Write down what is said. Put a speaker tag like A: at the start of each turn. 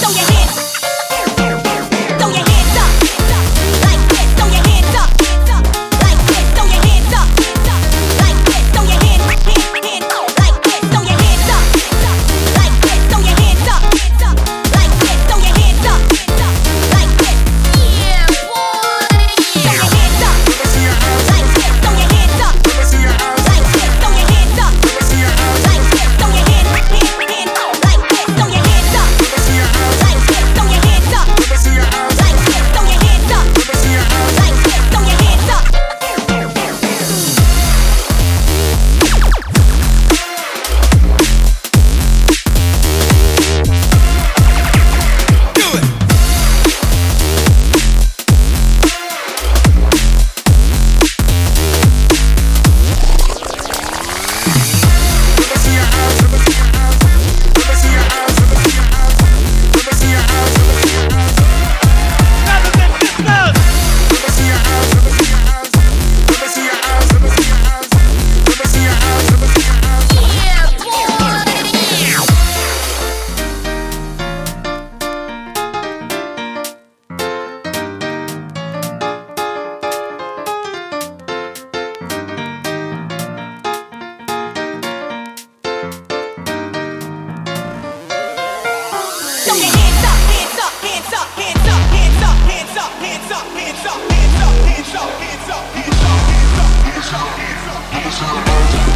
A: throw your hands. to the mountain.